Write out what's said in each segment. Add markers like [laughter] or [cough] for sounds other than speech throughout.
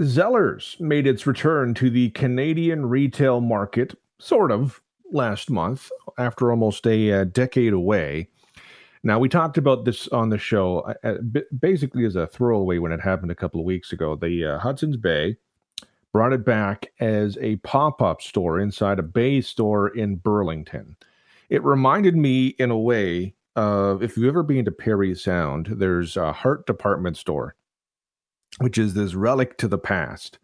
Zellers made its return to the Canadian retail market, sort of, last month after almost a, a uh, decade away. Now, we talked about this on the show uh, uh basically as a throwaway when it happened a couple of weeks ago. The uh, Hudson's Bay brought it back as a pop up store inside a Bay store in Burlington. It reminded me, in a way, of if you've ever been to Parry Sound, there's a Hart department store, which is this relic to the past.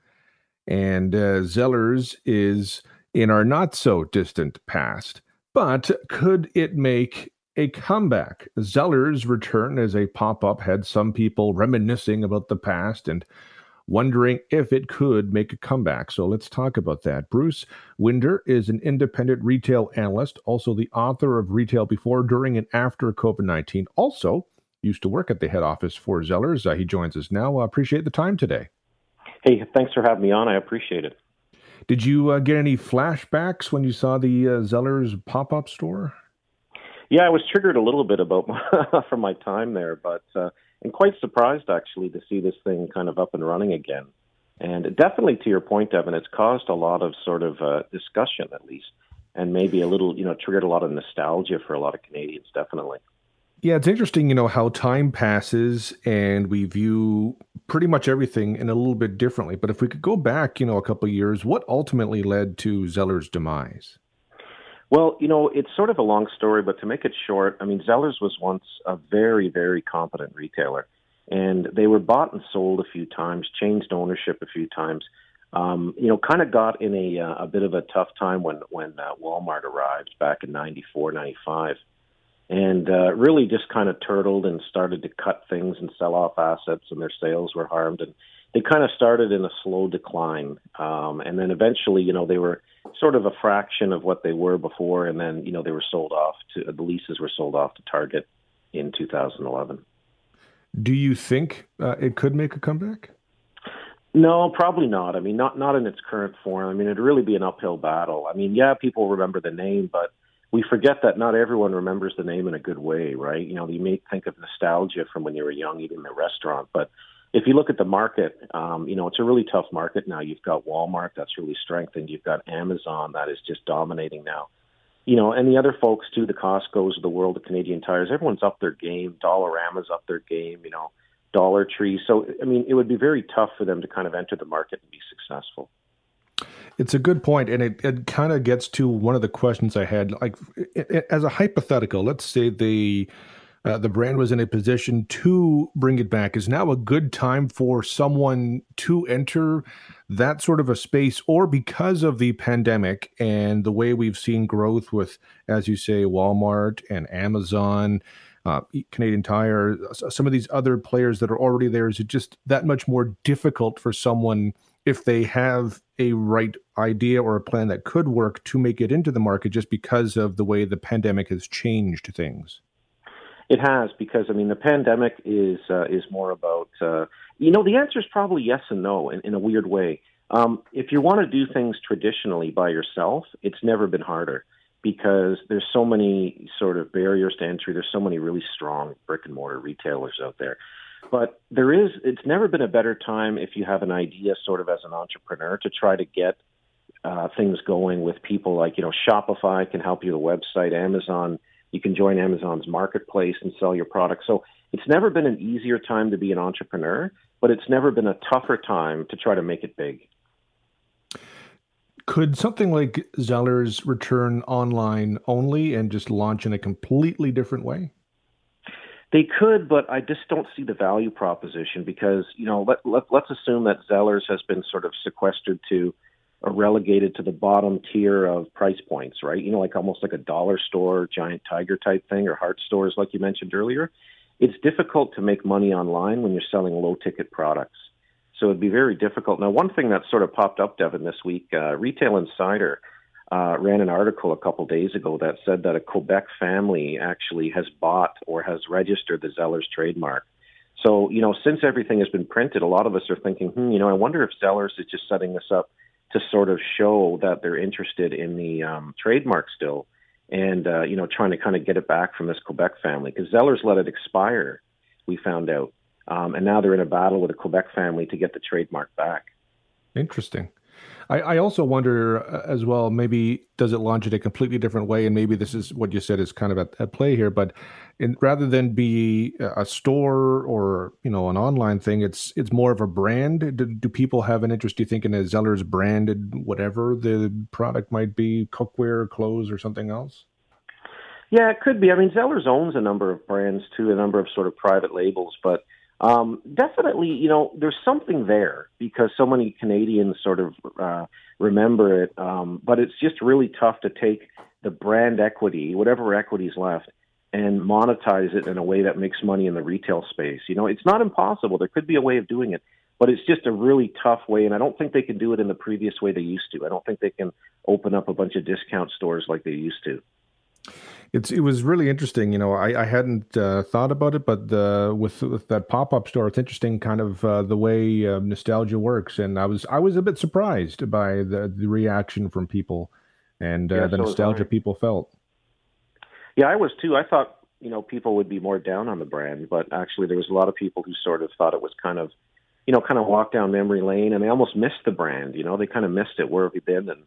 And uh, Zellers is in our not so distant past. But could it make a comeback. Zeller's return as a pop up had some people reminiscing about the past and wondering if it could make a comeback. So let's talk about that. Bruce Winder is an independent retail analyst, also the author of Retail Before, During, and After COVID 19. Also, used to work at the head office for Zellers. Uh, he joins us now. Uh, appreciate the time today. Hey, thanks for having me on. I appreciate it. Did you uh, get any flashbacks when you saw the uh, Zellers pop up store? Yeah, I was triggered a little bit about my, [laughs] from my time there, but uh, and quite surprised actually to see this thing kind of up and running again. And definitely, to your point, Devon, it's caused a lot of sort of uh, discussion, at least, and maybe a little, you know, triggered a lot of nostalgia for a lot of Canadians. Definitely. Yeah, it's interesting, you know, how time passes and we view pretty much everything in a little bit differently. But if we could go back, you know, a couple years, what ultimately led to Zeller's demise? Well, you know, it's sort of a long story, but to make it short, I mean, Zellers was once a very, very competent retailer, and they were bought and sold a few times, changed ownership a few times. Um, you know, kind of got in a uh, a bit of a tough time when when uh, Walmart arrived back in '94, '95, and uh, really just kind of turtled and started to cut things and sell off assets, and their sales were harmed, and they kind of started in a slow decline, um, and then eventually, you know, they were sort of a fraction of what they were before, and then you know they were sold off to the leases were sold off to Target in 2011. Do you think uh, it could make a comeback? No, probably not. I mean, not not in its current form. I mean, it'd really be an uphill battle. I mean, yeah, people remember the name, but we forget that not everyone remembers the name in a good way, right? You know, you may think of nostalgia from when you were young eating the restaurant, but if you look at the market, um, you know, it's a really tough market now. You've got Walmart that's really strengthened. You've got Amazon that is just dominating now. You know, and the other folks too, the Costco's of the world, the Canadian Tires, everyone's up their game. Dollarama's up their game, you know, Dollar Tree. So, I mean, it would be very tough for them to kind of enter the market and be successful. It's a good point, and it, it kind of gets to one of the questions I had. Like, it, it, as a hypothetical, let's say the uh, the brand was in a position to bring it back. Is now a good time for someone to enter that sort of a space, or because of the pandemic and the way we've seen growth with, as you say, Walmart and Amazon, uh, Canadian Tire, some of these other players that are already there? Is it just that much more difficult for someone if they have a right idea or a plan that could work to make it into the market just because of the way the pandemic has changed things? It has because I mean the pandemic is uh, is more about uh, you know the answer is probably yes and no in, in a weird way. Um, if you want to do things traditionally by yourself, it's never been harder because there's so many sort of barriers to entry. There's so many really strong brick and mortar retailers out there. But there is, it's never been a better time if you have an idea sort of as an entrepreneur to try to get uh, things going with people like, you know, Shopify can help you, the website, Amazon you can join Amazon's marketplace and sell your products. So it's never been an easier time to be an entrepreneur, but it's never been a tougher time to try to make it big. Could something like Zellers return online only and just launch in a completely different way? They could, but I just don't see the value proposition because, you know, let, let, let's assume that Zellers has been sort of sequestered to or relegated to the bottom tier of price points, right? You know, like almost like a dollar store, giant tiger type thing, or Hart stores, like you mentioned earlier. It's difficult to make money online when you're selling low ticket products. So it'd be very difficult. Now, one thing that sort of popped up, Devon, this week, uh, Retail Insider uh, ran an article a couple days ago that said that a Quebec family actually has bought or has registered the Zellers trademark. So, you know, since everything has been printed, a lot of us are thinking, hmm, you know, I wonder if Zellers is just setting this up to sort of show that they're interested in the um, trademark still, and uh, you know, trying to kind of get it back from this Quebec family because Zellers let it expire. We found out, um, and now they're in a battle with the Quebec family to get the trademark back. Interesting. I, I, also wonder uh, as well, maybe does it launch it a completely different way? And maybe this is what you said is kind of at, at play here, but in, rather than be a store or, you know, an online thing, it's, it's more of a brand. Do, do people have an interest, do you think, in a Zeller's branded, whatever the product might be, cookware, clothes, or something else? Yeah, it could be. I mean, Zellers owns a number of brands too, a number of sort of private labels, but um, definitely, you know, there's something there because so many Canadians sort of uh, remember it. Um, but it's just really tough to take the brand equity, whatever equity is left, and monetize it in a way that makes money in the retail space. You know, it's not impossible. There could be a way of doing it, but it's just a really tough way. And I don't think they can do it in the previous way they used to. I don't think they can open up a bunch of discount stores like they used to. It's it was really interesting. You know, I, I hadn't uh, thought about it, but the, with with that pop up store, it's interesting, kind of uh, the way uh, nostalgia works. And I was I was a bit surprised by the the reaction from people and uh, yeah, the so nostalgia people felt. Yeah, I was too. I thought you know people would be more down on the brand, but actually there was a lot of people who sort of thought it was kind of you know kind of walk down memory lane, and they almost missed the brand. You know, they kind of missed it. Where have you been? And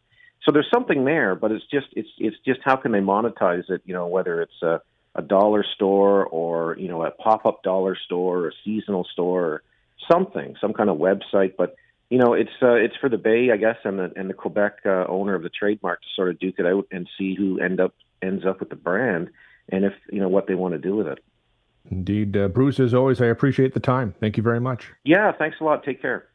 so there's something there, but it's just it's it's just how can they monetize it? You know, whether it's a, a dollar store or you know a pop up dollar store or a seasonal store or something, some kind of website. But you know, it's uh, it's for the Bay, I guess, and the and the Quebec uh, owner of the trademark to sort of duke it out and see who end up ends up with the brand and if you know what they want to do with it. Indeed, uh, Bruce. As always, I appreciate the time. Thank you very much. Yeah, thanks a lot. Take care.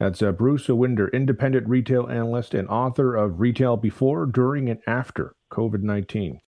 That's uh, Bruce Winder, independent retail analyst and author of Retail Before, During, and After COVID 19.